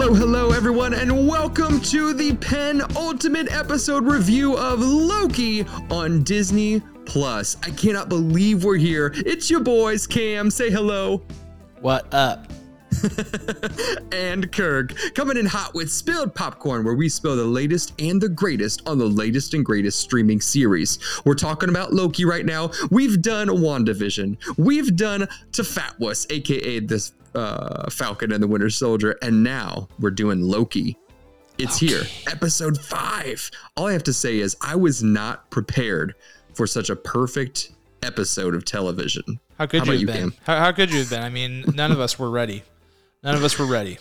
Hello, hello, everyone, and welcome to the Pen Ultimate episode review of Loki on Disney Plus. I cannot believe we're here. It's your boys, Cam. Say hello. What up? and Kirk coming in hot with spilled popcorn, where we spill the latest and the greatest on the latest and greatest streaming series. We're talking about Loki right now. We've done WandaVision. We've done To Tefatwas, aka this uh, Falcon and the Winter Soldier, and now we're doing Loki. It's okay. here, episode five. All I have to say is I was not prepared for such a perfect episode of television. How could how you have been? How, how could you have been? I mean, none of us were ready. None of us were ready.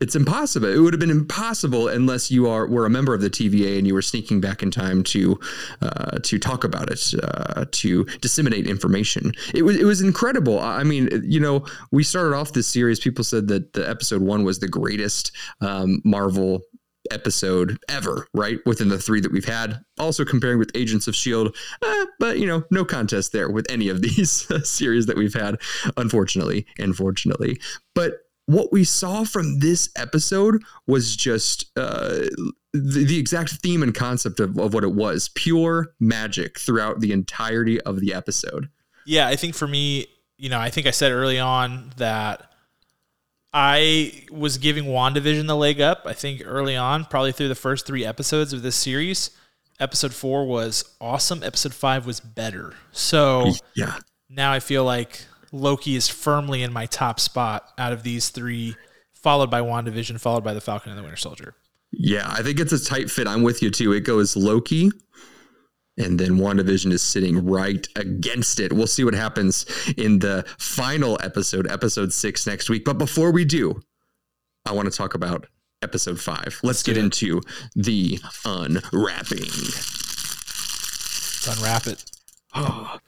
It's impossible. It would have been impossible unless you are were a member of the TVA and you were sneaking back in time to uh, to talk about it, uh, to disseminate information. It was it was incredible. I mean, you know, we started off this series. People said that the episode one was the greatest um, Marvel episode ever, right? Within the three that we've had. Also comparing with Agents of S.H.I.E.L.D., eh, but you know, no contest there with any of these series that we've had, unfortunately, unfortunately. But what we saw from this episode was just uh, the, the, exact theme and concept of, of what it was pure magic throughout the entirety of the episode. Yeah, I think for me, you know, I think I said early on that I was giving WandaVision the leg up, I think early on, probably through the first three episodes of this series. Episode four was awesome. Episode five was better. So yeah. now I feel like Loki is firmly in my top spot out of these three, followed by WandaVision, followed by the Falcon and the Winter Soldier. Yeah, I think it's a tight fit. I'm with you too. It goes Loki, and then WandaVision is sitting right against it. We'll see what happens in the final episode, episode six next week. But before we do, I want to talk about episode five. Let's, Let's get into the unwrapping. Let's unwrap it. Oh,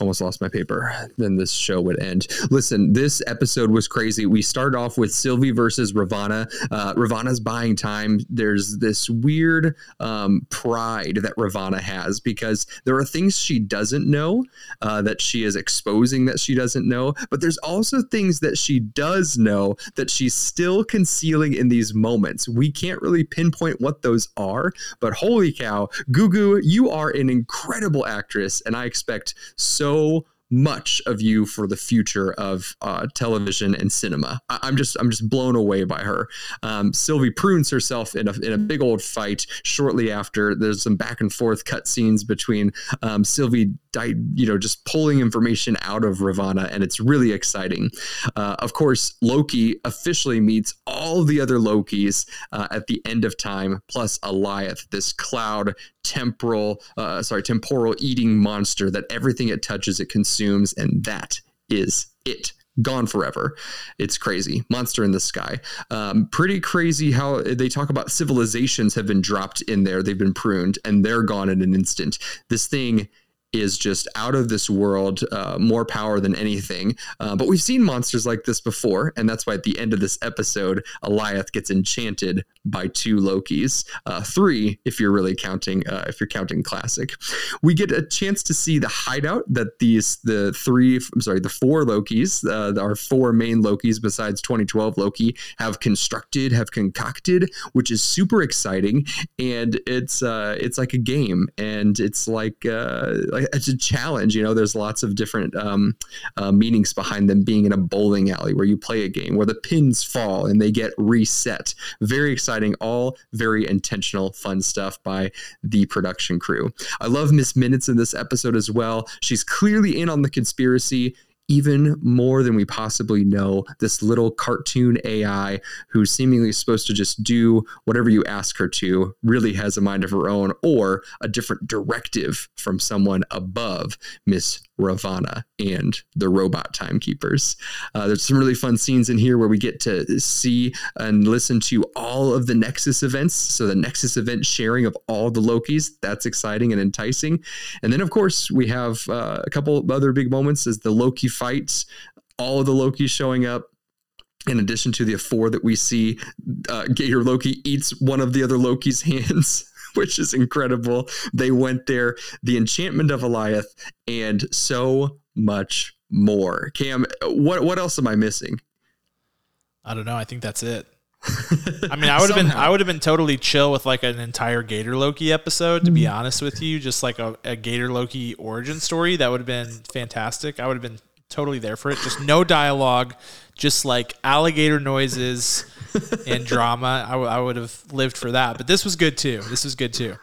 almost lost my paper. Then this show would end. Listen, this episode was crazy. We start off with Sylvie versus Ravonna. Uh, Ravonna's buying time. There's this weird um, pride that Ravonna has because there are things she doesn't know uh, that she is exposing that she doesn't know, but there's also things that she does know that she's still concealing in these moments. We can't really pinpoint what those are, but holy cow, Gugu, you are an incredible actress, and I expect so so much of you for the future of uh, television and cinema. I- am just I'm just blown away by her. Um, Sylvie prunes herself in a in a big old fight shortly after. There's some back and forth cut scenes between um, Sylvie you know, just pulling information out of Ravonna, and it's really exciting. Uh, of course, Loki officially meets all the other Lokis uh, at the end of time, plus Alioth, this cloud temporal, uh, sorry, temporal eating monster that everything it touches it consumes, and that is it gone forever. It's crazy. Monster in the sky. Um, pretty crazy how they talk about civilizations have been dropped in there. They've been pruned and they're gone in an instant. This thing is just out of this world, uh, more power than anything. Uh, but we've seen monsters like this before, and that's why at the end of this episode, Alioth gets enchanted by two Lokis, uh, three if you're really counting, uh, if you're counting classic. We get a chance to see the hideout that these the three, I'm sorry, the four Lokis, uh, our four main Lokis besides 2012 Loki have constructed, have concocted, which is super exciting, and it's uh, it's like a game, and it's like like it's a challenge. You know, there's lots of different um, uh, meanings behind them being in a bowling alley where you play a game where the pins fall and they get reset. Very exciting, all very intentional, fun stuff by the production crew. I love Miss Minutes in this episode as well. She's clearly in on the conspiracy even more than we possibly know. This little cartoon AI who's seemingly supposed to just do whatever you ask her to really has a mind of her own or a different directive from someone above Miss Ravonna and the robot timekeepers. Uh, there's some really fun scenes in here where we get to see and listen to all of the Nexus events. So the Nexus event sharing of all the Lokis, that's exciting and enticing. And then, of course, we have uh, a couple other big moments as the Loki fights, all of the Lokis showing up in addition to the four that we see, uh, Gator Loki eats one of the other Loki's hands. which is incredible. They went there, the enchantment of Alioth, and so much more. Cam, what what else am I missing? I don't know. I think that's it. I mean, I would have been I would have been totally chill with like an entire Gator Loki episode. To be Mm-hmm. honest with you, just like a, a Gator Loki origin story, that would have been fantastic. I would have been totally there for it. Just no dialogue, just like alligator noises and drama. I, w- I would have lived for that. But this was good too. This was good too.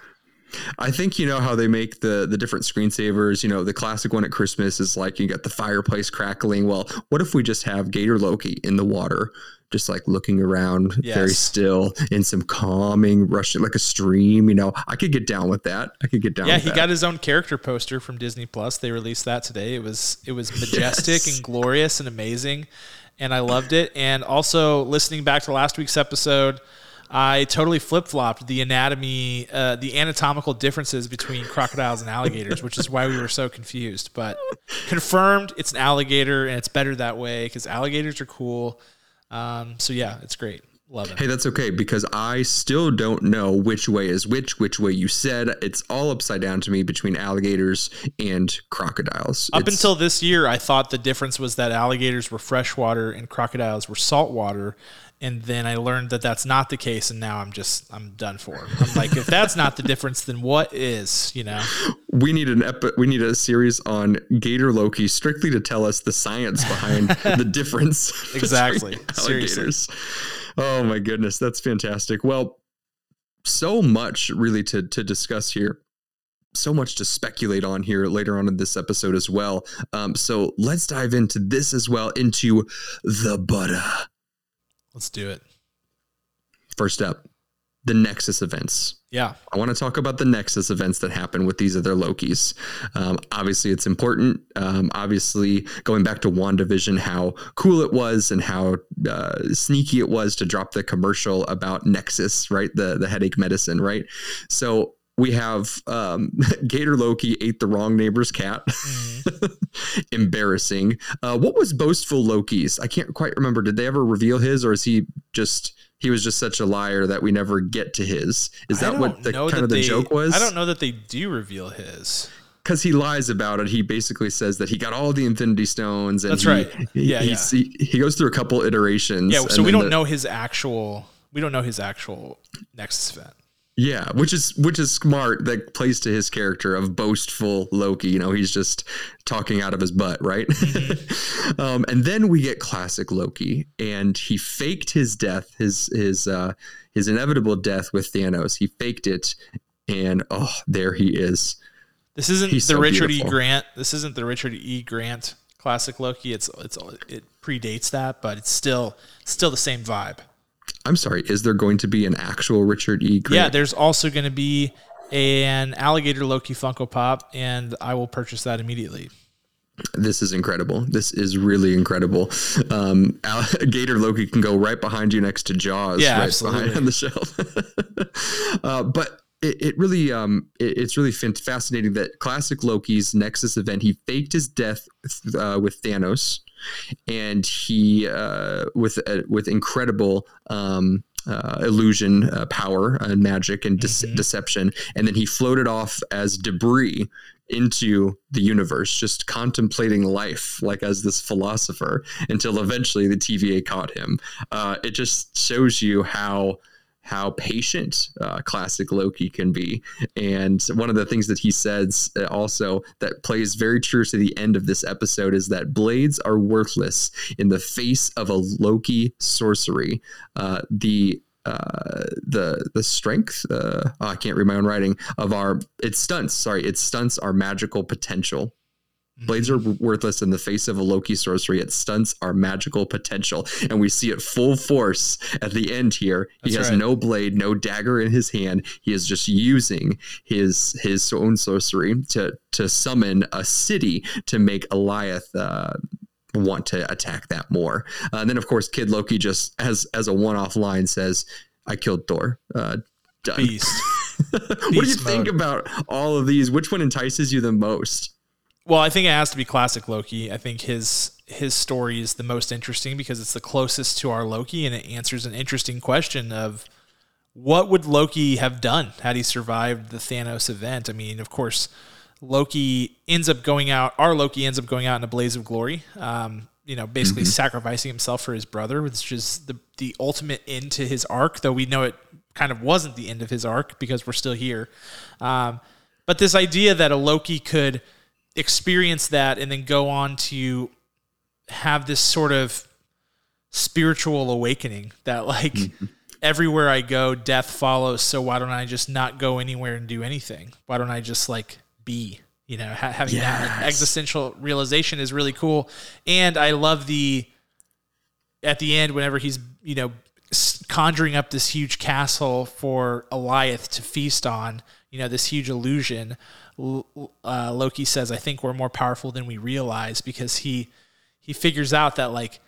I think you know how they make the the different screensavers. You know, the classic one at Christmas is like you got the fireplace crackling. Well, what if we just have Gator Loki in the water, just like looking around, very still, in some calming, rushing like a stream. You know, I could get down with that. I could get down. Yeah, he that. got his own character poster from Disney Plus. They released that today. It was it was majestic Yes. and glorious and amazing, and I loved it. And also listening back to last week's episode, I totally flip flopped the anatomy, uh, the anatomical differences between crocodiles and alligators, which is why we were so confused. But confirmed, it's an alligator, and it's better that way because alligators are cool. Um, so yeah, it's great. Love it. Hey, that's okay because I still don't know which way is which, which way you said. It's all upside down to me between alligators and crocodiles. Up It's- until this year, I thought the difference was that alligators were freshwater and crocodiles were saltwater. And then I learned that that's not the case, and now I'm just I'm done for. I'm like, if that's not the difference, then what is? You know? we need an epi- we need a series on Gator Loki strictly to tell us the science behind the difference. Exactly. Seriously. Oh my goodness, that's fantastic. Well, so much really to to discuss here. So much to speculate on here later on in this episode as well. Um, so let's dive into this as well into the butter. Let's do it. First up, the Nexus events. Yeah. I want to talk about the Nexus events that happen with these other Lokis. Um, obviously, it's important. Um, obviously, going back to WandaVision, how cool it was and how uh, sneaky it was to drop the commercial about Nexus, right? The the headache medicine, right? So we have um, Gator Loki ate the wrong neighbor's cat. Embarrassing. Uh, what was boastful Loki's? I can't quite remember. Did they ever reveal his, or is he just he was just such a liar that we never get to his? Is that what the kind of the they- joke was? I don't know that they do reveal his. because he lies about it. He basically says that he got all the Infinity Stones, and That's he, right. He, Yeah, he's- He, he goes through a couple iterations. Yeah. So we don't the- know his actual. We don't know his actual Nexus event. Yeah, which is which is smart. That plays to his character of boastful Loki. You know, he's just talking out of his butt, right? Mm-hmm. um, and then we get classic Loki, and he faked his death, his his uh, his inevitable death with Thanos. He faked it, and oh, there he is. This isn't He's the so Richard beautiful. E. Grant. This isn't the Richard E. Grant classic Loki. It's it's it predates that, but it's still still the same vibe. I'm sorry. Is there going to be an actual Richard E. Grant? Yeah, there's also going to be an alligator Loki Funko Pop, and I will purchase that immediately. this is incredible. This is really incredible. Um, Gator Loki can go right behind you next to Jaws, Yeah, right absolutely. behind on the shelf. uh, but it, it really, um, it- it's really fascinating that classic Loki's Nexus event. He faked his death uh, with Thanos, and he uh, with uh, with incredible. Um, uh, illusion, uh, power, and magic, and dece- Mhm. deception, and then he floated off as debris into the universe, just contemplating life, like as this philosopher, until eventually the TVA caught him. Uh, it just shows you how how patient uh, classic Loki can be, and one of the things that he says uh, also that plays very true to the end of this episode is that blades are worthless in the face of a Loki sorcery. Uh, the uh, the the strength uh, oh, I can't read my own writing of our it stunts sorry it stunts our magical potential. Blades are worthless in the face of a Loki sorcery. It stunts our magical potential, and we see it full force at the end here. He has right. no blade, no dagger in his hand. He is just using his his own sorcery to to summon a city to make Alioth uh, want to attack that more. Uh, and then, of course, Kid Loki just as as a one off line says, "I killed Thor." Uh, done. Beast. what do you Beast think about all of these? Which one entices you the most? Well, I think it has to be classic Loki. I think his his story is the most interesting because it's the closest to our Loki, and it answers an interesting question of what would Loki have done had he survived the Thanos event. I mean, of course, Loki ends up going out. Our Loki ends up going out in a blaze of glory. Um, you know, basically mm-hmm. sacrificing himself for his brother, which is the the ultimate end to his arc. Though we know it kind of wasn't the end of his arc because we're still here. Um, but this idea that a Loki could experience that and then go on to have this sort of spiritual awakening that like mm-hmm. everywhere I go, death follows. So why don't I just not go anywhere and do anything? Why don't I just like be? You know, ha- having yes. that existential realization is really cool. And I love the at the end whenever he's you know conjuring up this huge castle for Alioth to feast on. You know, this huge illusion. Uh, Loki says, "I think we're more powerful than we realize," because he he figures out that like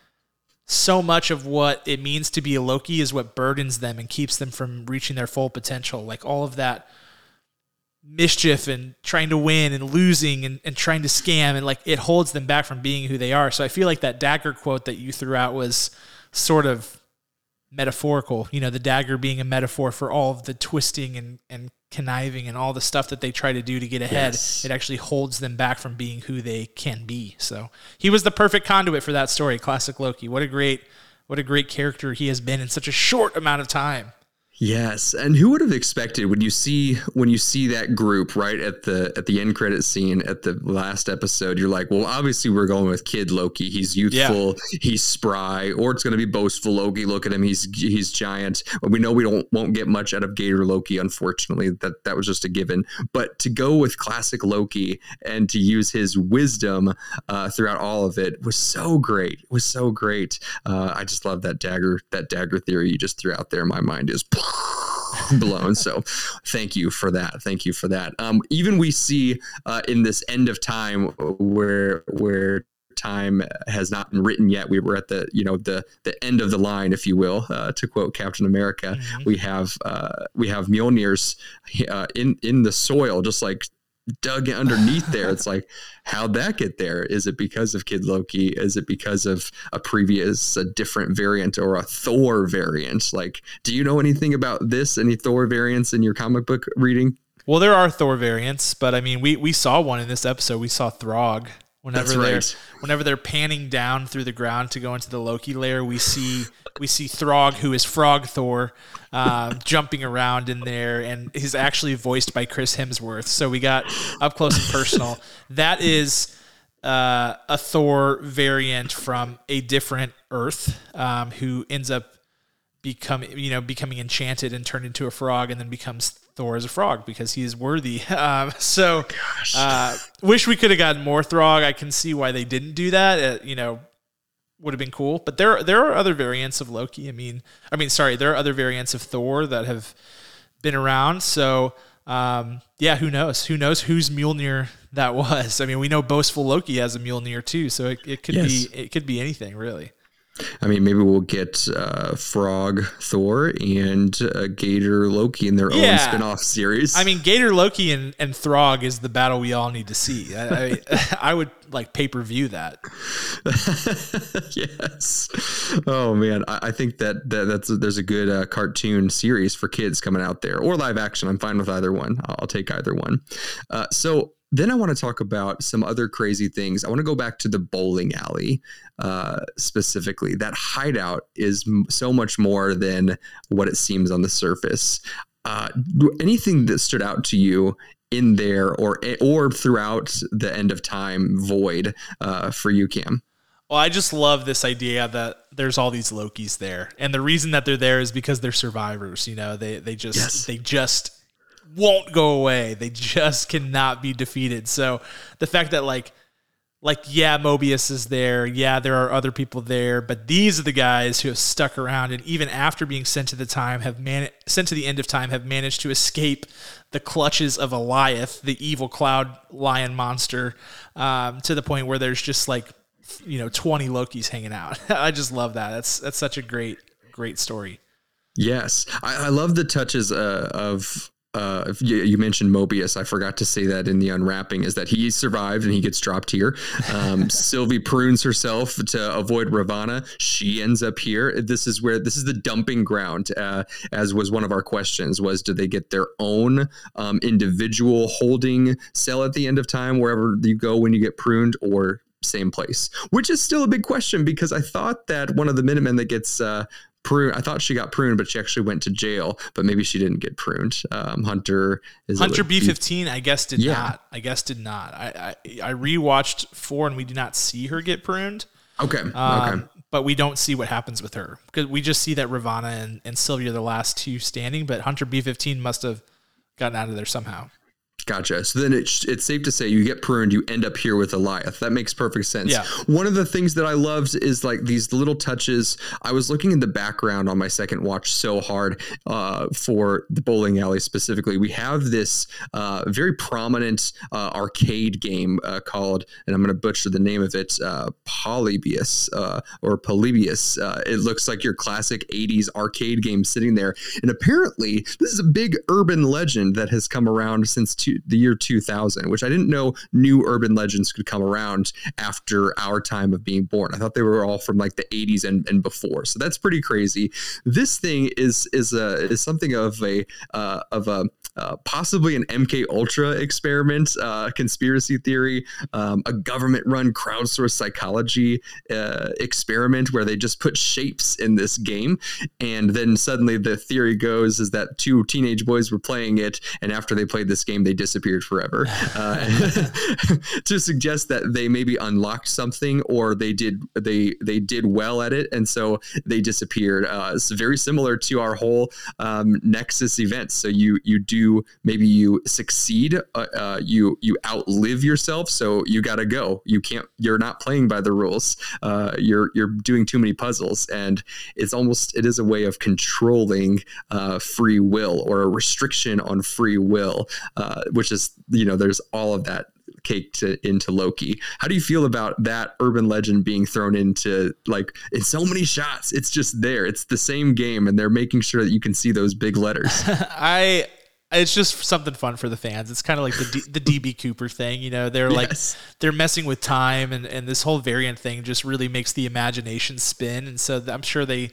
so much of what it means to be a Loki is what burdens them and keeps them from reaching their full potential. Like all of that mischief and trying to win and losing and, and trying to scam and like it holds them back from being who they are. So I feel like that dagger quote that you threw out was sort of metaphorical, you know, the dagger being a metaphor for all of the twisting and, and conniving and all the stuff that they try to do to get ahead, yes. it actually holds them back from being who they can be. So he was the perfect conduit for that story. Classic Loki. What a great, what a great character he has been in such a short amount of time. Yes, and who would have expected when you see when you see that group right at the at the end credit scene at the last episode? You're like, well, obviously we're going with Kid Loki. He's youthful, yeah. he's spry, or it's going to be boastful Loki. Look at him, he's he's giant. We know we don't won't get much out of Gator Loki, unfortunately. That that was just a given. But to go with classic Loki and to use his wisdom uh, throughout all of it was so great. It was so great. Uh, I just love that dagger that dagger theory you just threw out there. My mind is blown. So thank you for that. Thank you for that. Um, even we see uh, in this end of time where where time has not been written yet. We were at the you know the the end of the line, if you will, uh, to quote Captain America. Mm-hmm. We have uh, we have Mjolnirs uh, in in the soil, just like dug underneath there. It's like, how'd that get there? Is it because of Kid Loki? Is it because of a previous, a different variant or a Thor variant? Like, do you know anything about this? Any Thor variants in your comic book reading? Well, there are Thor variants, but I mean, we we saw one in this episode. We saw Throg. Whenever That's they're right. whenever they're panning down through the ground to go into the Loki lair, we see we see Throg, who is Frog Thor, uh, jumping around in there, and he's actually voiced by Chris Hemsworth. So we got up close and personal. That is uh, a Thor variant from a different Earth, um, who ends up becoming you know becoming enchanted and turned into a frog, and then becomes Thor as a frog because he is worthy. Um, so, uh, wish we could have gotten more Throg. I can see why they didn't do that. Uh, you know, would have been cool. But there there are other variants of Loki. I mean, I mean, sorry, there are other variants of Thor that have been around. So, um, yeah, who knows? Who knows whose Mjolnir that was? I mean, we know boastful Loki has a Mjolnir too, so it, it could yes. be it could be anything really. I mean, maybe we'll get uh, Frog Thor and uh, Gator Loki in their yeah. own spin-off series. I mean, Gator Loki and, and Throg is the battle we all need to see. I, I, I would like pay per view that. yes. Oh man, I, I, think that, that that's a, there's a good uh, cartoon series for kids coming out there, or live action. I'm fine with either one. I'll, I'll take either one. Uh, so then I want to talk about some other crazy things. I want to go back to the bowling alley uh, specifically. That hideout is m- so much more than what it seems on the surface. Uh, anything that stood out to you in there or or throughout the end of time void uh, for you, Cam? Well, I just love this idea that there's all these Lokis there, and the reason that they're there is because they're survivors. You know, they they just yes. they just won't go away. They just cannot be defeated. So the fact that like like yeah, Mobius is there. Yeah, there are other people there, but these are the guys who have stuck around and even after being sent to the time have man- sent to the end of time have managed to escape the clutches of Alioth, the evil cloud lion monster, um, to the point where there's just like you know 20 Lokis hanging out. I just love that. That's that's such a great great story. Yes, I, I love the touches uh, of uh, you, you, mentioned Mobius. I forgot to say that in the unwrapping is that he survived and he gets dropped here. Um, Sylvie prunes herself to avoid Ravonna. She ends up here. This is where this is the dumping ground. Uh, as was one of our questions was, do they get their own um, individual holding cell at the end of time wherever you go when you get pruned, or same place, which is still a big question because I thought that one of the Minutemen that gets uh, pruned. I thought she got pruned, but she actually went to jail. But maybe she didn't get pruned. Um, Hunter is Hunter B fifteen. I guess did yeah. not. I guess did not. I, I I rewatched four and we did not see her get pruned. Okay. Um, okay. But we don't see what happens with her because we just see that Ravonna and, and Sylvia are the last two standing. But Hunter B fifteen must have gotten out of there somehow. Gotcha. So then it's it's safe to say you get pruned, you end up here with Alioth. That makes perfect sense. Yeah. One of the things that I loved is like these little touches. I was looking in the background on my second watch so hard uh, for the bowling alley specifically. We have this uh, very prominent uh, arcade game uh, called, and I'm going to butcher the name of it, uh, Polybius uh, or Polybius. it looks like your classic 80s arcade game sitting there. And apparently, this is a big urban legend that has come around since two, the year 2000, which I didn't know new urban legends could come around after our time of being born. I thought they were all from like the 80s and, and before. So that's pretty crazy. This thing is is a is something of a uh, of a uh, possibly an MK Ultra experiment, uh, conspiracy theory, um, a government run crowdsourced psychology uh, experiment where they just put shapes in this game, and then suddenly the theory goes is that two teenage boys were playing it, and after they played this game, they disappeared forever. Uh, to suggest that they maybe unlocked something or they did they they did well at it, and so they disappeared. Uh, it's very similar to our whole um, Nexus event. So you you do maybe you succeed, uh, uh you you outlive yourself, so you got to go. You can't. You're not playing by the rules. Uh, you're you're doing too many puzzles, and it's almost it is a way of controlling uh, free will or a restriction on free will, which is you know there's all of that caked into Loki. How do you feel about that urban legend being thrown into like in so many shots? It's just there. It's the same game, and they're making sure that you can see those big letters. I. It's just something fun for the fans. It's kind of like the D, the DB Cooper thing, you know. They're yes. like they're messing with time, and and this whole variant thing just really makes the imagination spin. And so I'm sure they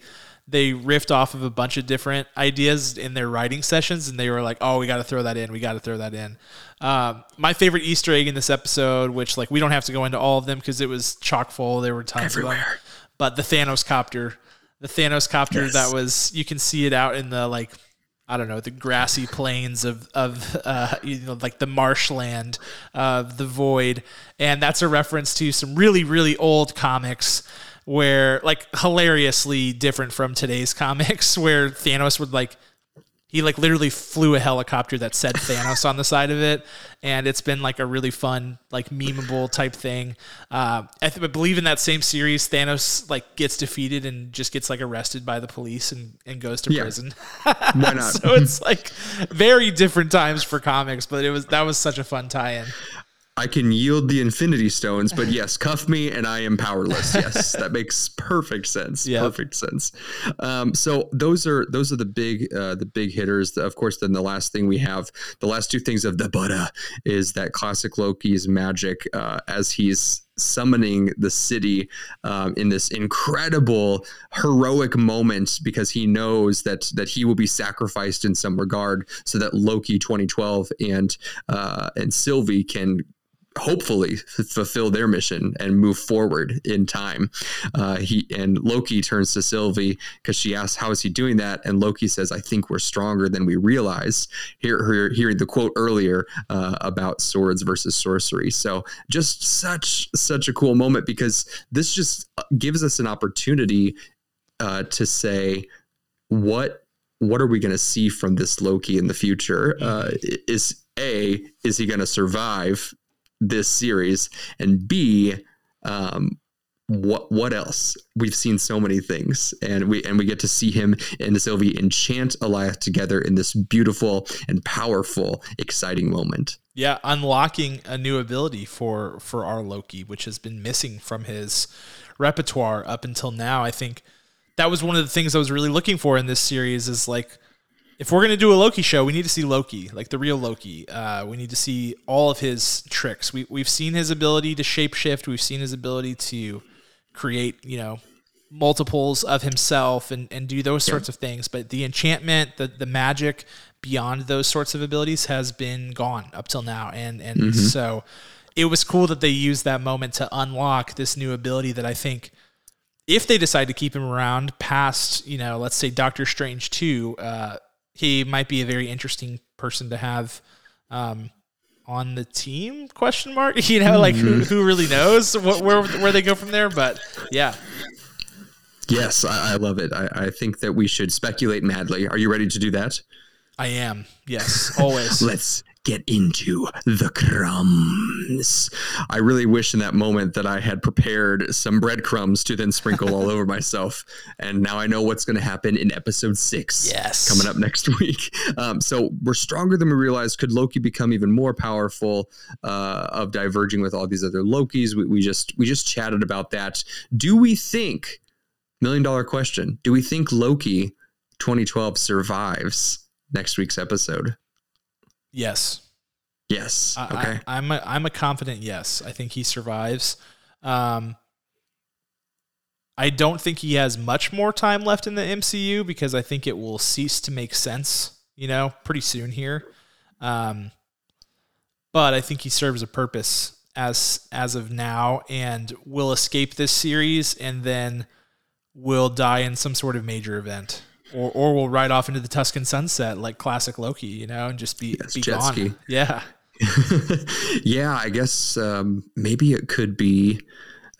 they riffed off of a bunch of different ideas in their writing sessions, and they were like, "Oh, we got to throw that in. We got to throw that in." Um, my favorite Easter egg in this episode, which like we don't have to go into all of them because it was chock full. There were tons Everywhere. of them, but the Thanos copter, the Thanos copter yes. that was you can see it out in the like I don't know the grassy plains of of uh, you know like the marshland of the void, and that's a reference to some really really old comics where like hilariously different from today's comics where Thanos would like he like literally flew a helicopter that said Thanos on the side of it, and it's been like a really fun, like memeable type thing. Uh, I, th- I, believe in that same series, Thanos like gets defeated and just gets like arrested by the police and, and goes to yeah. prison. Why not? so it's like very different times for comics, but it was that was such a fun tie-in. I can yield the infinity stones, but yes, cuff me and I am powerless. Yes, that makes perfect sense. Yep. Perfect sense. Um, so those are those are the big uh, the big hitters. Of course, then the last thing we have, the last two things of the Buddha is that classic Loki's magic uh, as he's summoning the city um, in this incredible heroic moment because he knows that that he will be sacrificed in some regard so that Loki 2012 and uh, and Sylvie can hopefully fulfill their mission and move forward in time. Uh, he and Loki turns to Sylvie because she asks, "How is he doing that?" And Loki says, "I think we're stronger than we realize." Here, hearing the quote earlier uh, about swords versus sorcery. So just such such a cool moment because this just uh, gives us an opportunity uh, to say what what are we going to see from this Loki in the future? Uh, is a is he going to survive this series, and B, um, what what else? We've seen so many things, and we and we get to see him and Sylvie enchant Alioth together in this beautiful and powerful, exciting moment. Yeah, unlocking a new ability for for our Loki, which has been missing from his repertoire up until now. I think that was one of the things I was really looking for in this series. Is like if we're gonna do a Loki show, we need to see Loki, like the real Loki. Uh, we need to see all of his tricks. We we've seen his ability to shapeshift. We've seen his ability to create, you know, multiples of himself and, and do those sorts yeah. of things. But the enchantment, the the magic beyond those sorts of abilities has been gone up till now. And and mm-hmm. so it was cool that they used that moment to unlock this new ability that I think if they decide to keep him around past, you know, let's say Doctor Strange 2, uh, he might be a very interesting person to have um, on the team question mark? You know like who, who really knows what, where where they go from there but yeah. Yes i, I love it. I, I think that we should speculate madly. Are you ready to do that? I am. Yes always. Let's get into the crumbs. I really wish in that moment that I had prepared some breadcrumbs to then sprinkle all over myself. And now I know what's going to happen in episode six. Yes. Coming up next week. Um, so we're stronger than we realized. Could Loki become even more powerful uh, of diverging with all these other Lokis? We, we just we just chatted about that. Do we think million dollar question? Do we think Loki 2012 survives next week's episode? Yes. Yes. Okay. I, am a, I'm a confident yes. I think he survives. Um, I don't think he has much more time left in the MCU because I think it will cease to make sense, you know, pretty soon here. Um, but I think he serves a purpose as as of now and will escape this series and then will die in some sort of major event or or we'll ride off into the Tuscan sunset like classic Loki, you know, and just be yes, be gone. Ski. Yeah. yeah, I guess um, maybe it could be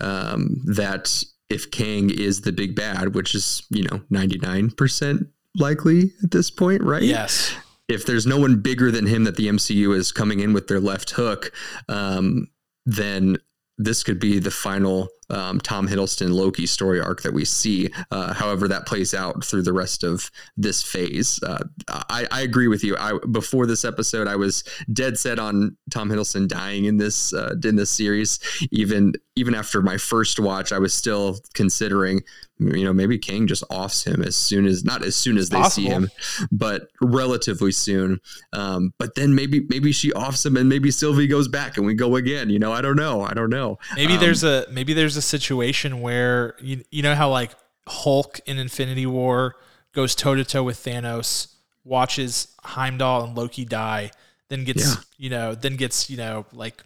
um, that if Kang is the big bad, which is you know ninety nine percent likely at this point, right? Yes. If there's no one bigger than him that the MCU is coming in with their left hook, um, then this could be the final um, Tom Hiddleston Loki story arc that we see. Uh, however, that plays out through the rest of this phase. Uh, I, I, agree with you. I, before this episode, I was dead set on Tom Hiddleston dying in this uh, in this series. Even even after my first watch, I was still considering you know, maybe Kang just offs him as soon as not as soon as they possible. see him, but relatively soon. Um, but then maybe maybe she offs him and maybe Sylvie goes back and we go again. You know, I don't know. I don't know. Maybe um, there's a maybe there's a situation where you you know how like Hulk in Infinity War goes toe to toe with Thanos, watches Heimdall and Loki die, then gets yeah. you know then gets you know like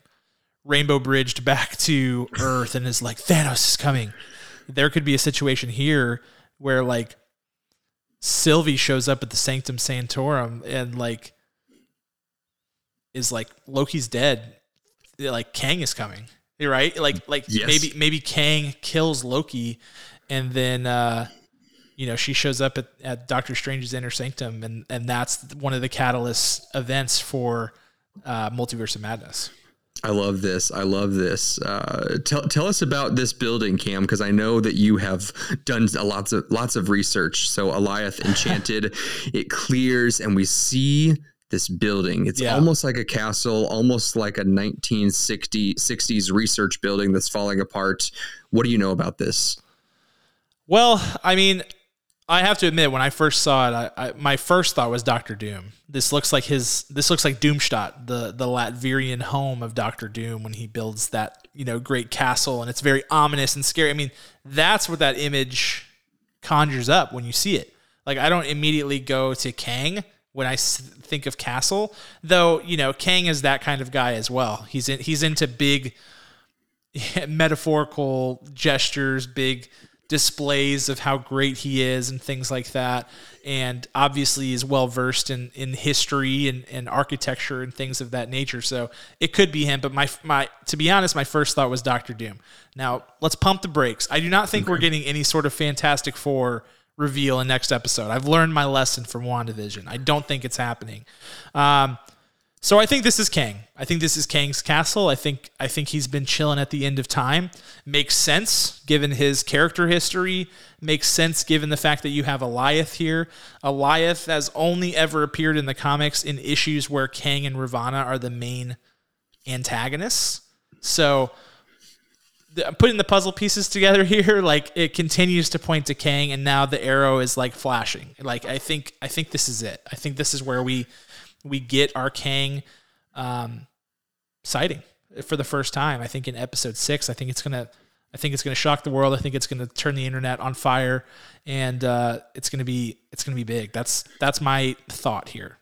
rainbow bridged back to Earth and is like Thanos is coming there could be a situation here where like Sylvie shows up at the Sanctum Sanctorum and like is like Loki's dead. Like Kang is coming. Right? Like like yes. maybe maybe Kang kills Loki and then uh you know, she shows up at, at Doctor Strange's inner sanctum and and that's one of the catalyst events for uh Multiverse of Madness. I love this. I love this. Uh, tell tell us about this building, Cam, because I know that you have done lots of lots of research. So Alioth Enchanted, it clears, and we see this building. It's yeah. almost like a castle, almost like a 1960 60s research building that's falling apart. What do you know about this? Well, I mean, I have to admit, when I first saw it, I, I, my first thought was Doctor Doom. This looks like his. This looks like Doomstadt, the the Latverian home of Doctor Doom, when he builds that you know great castle, and it's very ominous and scary. I mean, that's what that image conjures up when you see it. Like I don't immediately go to Kang when I think of castle, though. You know, Kang is that kind of guy as well. He's in, he's into big metaphorical gestures, big displays of how great he is and things like that. And obviously is well versed in, in history and, and architecture and things of that nature. So it could be him. But my my to be honest, my first thought was Doctor Doom. Now let's pump the brakes. I do not think okay. we're getting any sort of Fantastic Four reveal in next episode. I've learned my lesson from WandaVision. I don't think it's happening. Um, so I think this is Kang. I think this is Kang's castle. I think I think he's been chilling at the end of time. Makes sense given his character history. Makes sense given the fact that you have Alioth here. Alioth has only ever appeared in the comics in issues where Kang and Ravonna are the main antagonists. So putting the puzzle pieces together here, like it continues to point to Kang, and now the arrow is like flashing. Like I think I think this is it. I think this is where we we get our Kang um, sighting for the first time. I think in episode six. I think it's gonna. I think it's gonna shock the world. I think it's gonna turn the internet on fire, and uh, it's gonna be it's gonna be big. That's that's my thought here.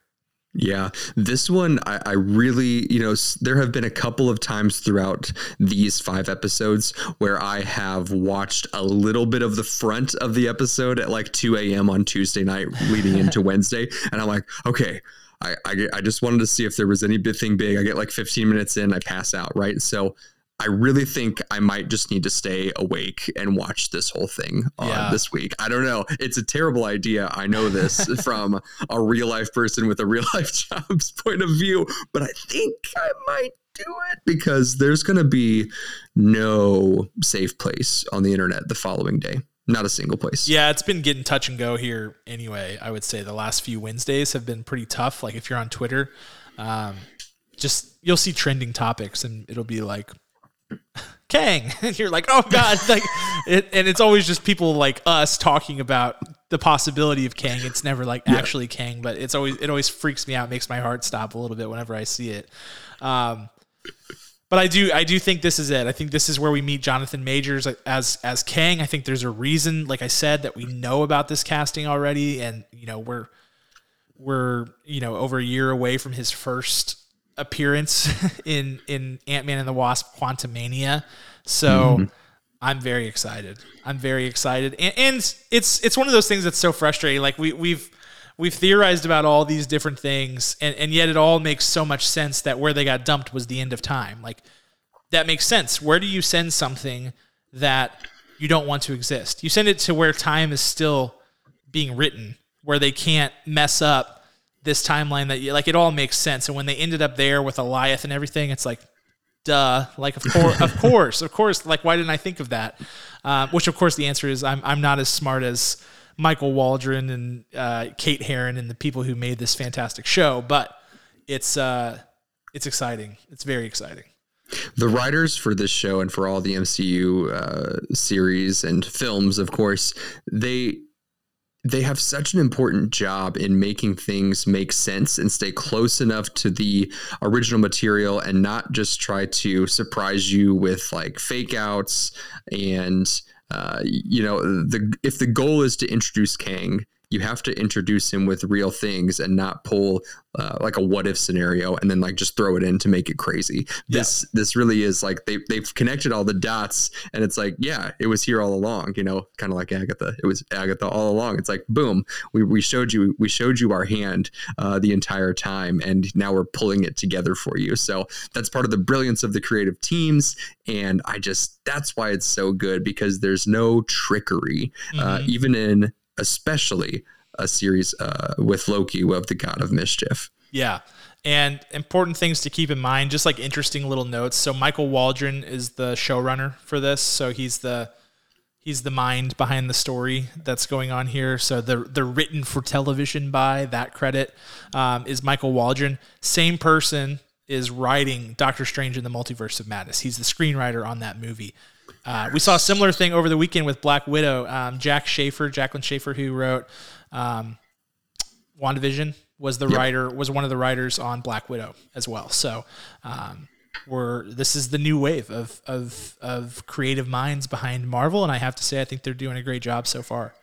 Yeah, this one I, I, really, you know, there have been a couple of times throughout these five episodes where I have watched a little bit of the front of the episode at like 2 a.m. on Tuesday night leading into Wednesday. And I'm like, okay, I, I, I just wanted to see if there was anything big. I get like 15 minutes in, I pass out, right? So I really think I might just need to stay awake and watch this whole thing uh, yeah. this week. I don't know. It's a terrible idea. I know this from a real life person with a real life job's point of view, but I think I might do it because there's going to be no safe place on the internet the following day. Not a single place. Yeah, it's been getting touch and go here anyway. I would say the last few Wednesdays have been pretty tough. Like if you're on Twitter, um, just you'll see trending topics and it'll be like Kang, and you're like, oh god, like, it, and it's always just people like us talking about the possibility of Kang. It's never like yeah. actually Kang, but it's always it always freaks me out, makes my heart stop a little bit whenever I see it. Um, but I do I do think this is it. I think this is where we meet Jonathan Majors as as Kang. I think there's a reason, like I said, that we know about this casting already, and you know we're we're you know over a year away from his first appearance in in Ant Man and the Wasp: Quantumania. So mm-hmm. I'm very excited. I'm very excited, and, and it's it's one of those things that's so frustrating. Like we we've we've theorized about all these different things, and and yet it all makes so much sense that where they got dumped was the end of time. Like that makes sense. Where do you send something that you don't want to exist? You send it to where time is still being written, where they can't mess up this timeline that you like it all makes sense. And when they ended up there with Alioth and everything, it's like, duh, like of course, of course, of course. Like why didn't I think of that? Um, which of course the answer is I'm I'm not as smart as Michael Waldron and uh, Kate Herron and the people who made this fantastic show, but it's uh, it's exciting. It's very exciting. The writers for this show and for all the MCU uh, series and films, of course, they they have such an important job in making things make sense and stay close enough to the original material and not just try to surprise you with like fake outs and uh, you know the if the goal is to introduce Kang you have to introduce him with real things and not pull uh, like a what if scenario and then like just throw it in to make it crazy. Yeah. This this really is like they they've connected all the dots and it's like yeah it was here all along you know kind of like Agatha it was Agatha all along. It's like boom we, we showed you we showed you our hand uh, the entire time and now we're pulling it together for you. So that's part of the brilliance of the creative teams and I just that's why it's so good because there's no trickery uh, mm-hmm. uh, even in especially a series uh, with Loki of the God of Mischief. Yeah. And important things to keep in mind, just like interesting little notes. So Michael Waldron is the showrunner for this. So he's the he's the mind behind the story that's going on here. So the the written for television by that credit um, is Michael Waldron. Same person is writing Doctor Strange in the Multiverse of Madness. He's the screenwriter on that movie. Uh, we saw a similar thing over the weekend with Black Widow. Um, Jac Schaeffer, Jacqueline Schaeffer, who wrote um, WandaVision, was the yep. writer, was one of the writers on Black Widow as well. So um, we're this is the new wave of of of creative minds behind Marvel, and I have to say, I think they're doing a great job so far.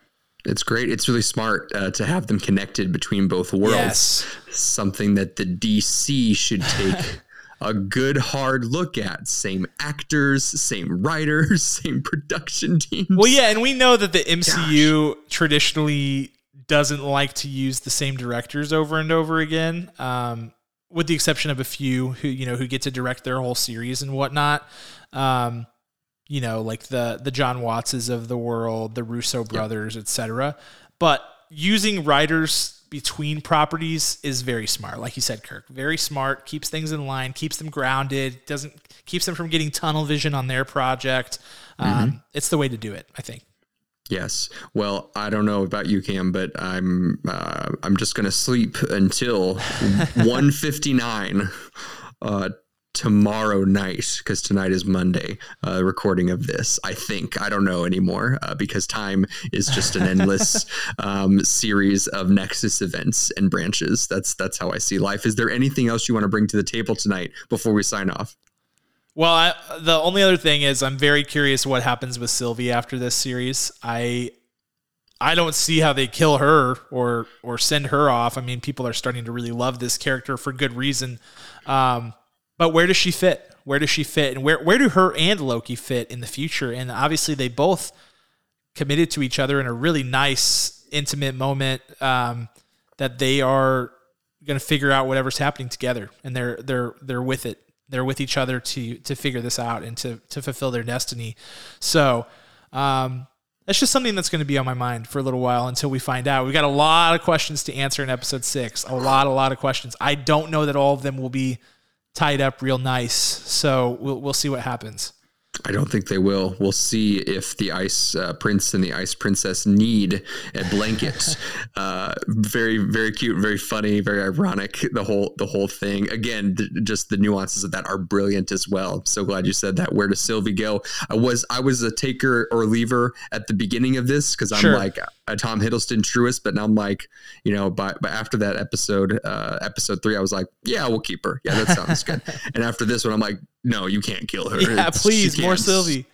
It's great. It's really smart uh, to have them connected between both worlds. Yes. Something that the DC should take a good hard look at. Same actors, same writers, same production teams. Well, yeah, and we know that the MCU Gosh. traditionally doesn't like to use the same directors over and over again. Um, with the exception of a few who you know who get to direct their whole series and whatnot. Um, you know, like the the Jon Wattses of the world, the Russo brothers, yep. etc. But using writers between properties is very smart. Like you said, Kirk, very smart, keeps things in line, keeps them grounded, doesn't keeps them from getting tunnel vision on their project. Um, mm-hmm. It's the way to do it, I think. Yes. Well, I don't know about you, Cam, but I'm uh, I'm just gonna sleep until 159 uh, tomorrow night because tonight is Monday, uh, recording of this. I think I don't know anymore uh, because time is just an endless um, series of Nexus events and branches. That's that's how I see life. Is there anything else you want to bring to the table tonight before we sign off? Well, I, the only other thing is I'm very curious what happens with Sylvie after this series. I I don't see how they kill her or or send her off. I mean, people are starting to really love this character for good reason. Um, but where does she fit? Where does she fit? And where where do her and Loki fit in the future? And obviously, they both committed to each other in a really nice, intimate moment um, that they are going to figure out whatever's happening together, and they're they're they're with it. They're with each other to to figure this out and to to fulfill their destiny. So. Um, that's just something that's going to be on my mind for a little while until we find out. We've got a lot of questions to answer in episode six. A lot, a lot of questions. I don't know that all of them will be tied up real nice. So we'll we'll see what happens. I don't think they will. We'll see if the ice uh, prince and the ice princess need a blanket. uh, very, very cute, very funny, very ironic. The whole, the whole thing. Again, th- just the nuances of that are brilliant as well. So glad you said that. Where does Sylvie go? I was, I was a taker or leaver at the beginning of this because I'm sure. like a Tom Hiddleston truist, but now I'm like, you know, but but after that episode, uh, episode three, I was like, yeah, we'll keep her. Yeah, that sounds good. and after this one, I'm like, no, you can't kill her. Yeah, it's, please, more Sylvie.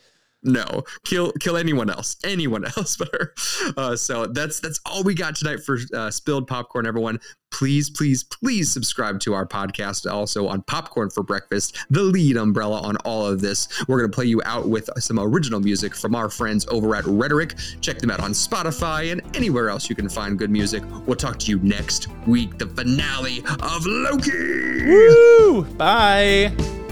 No kill kill anyone else anyone else but her. Uh, so that's that's all we got tonight for uh, spilled popcorn everyone. Please please please subscribe to our podcast also on popcorn for breakfast the lead umbrella on all of this. We're going to play you out with some original music from our friends over at rhetoric. Check them out on spotify and anywhere else you can find good music. We'll talk to you next week the finale of loki! Woo! bye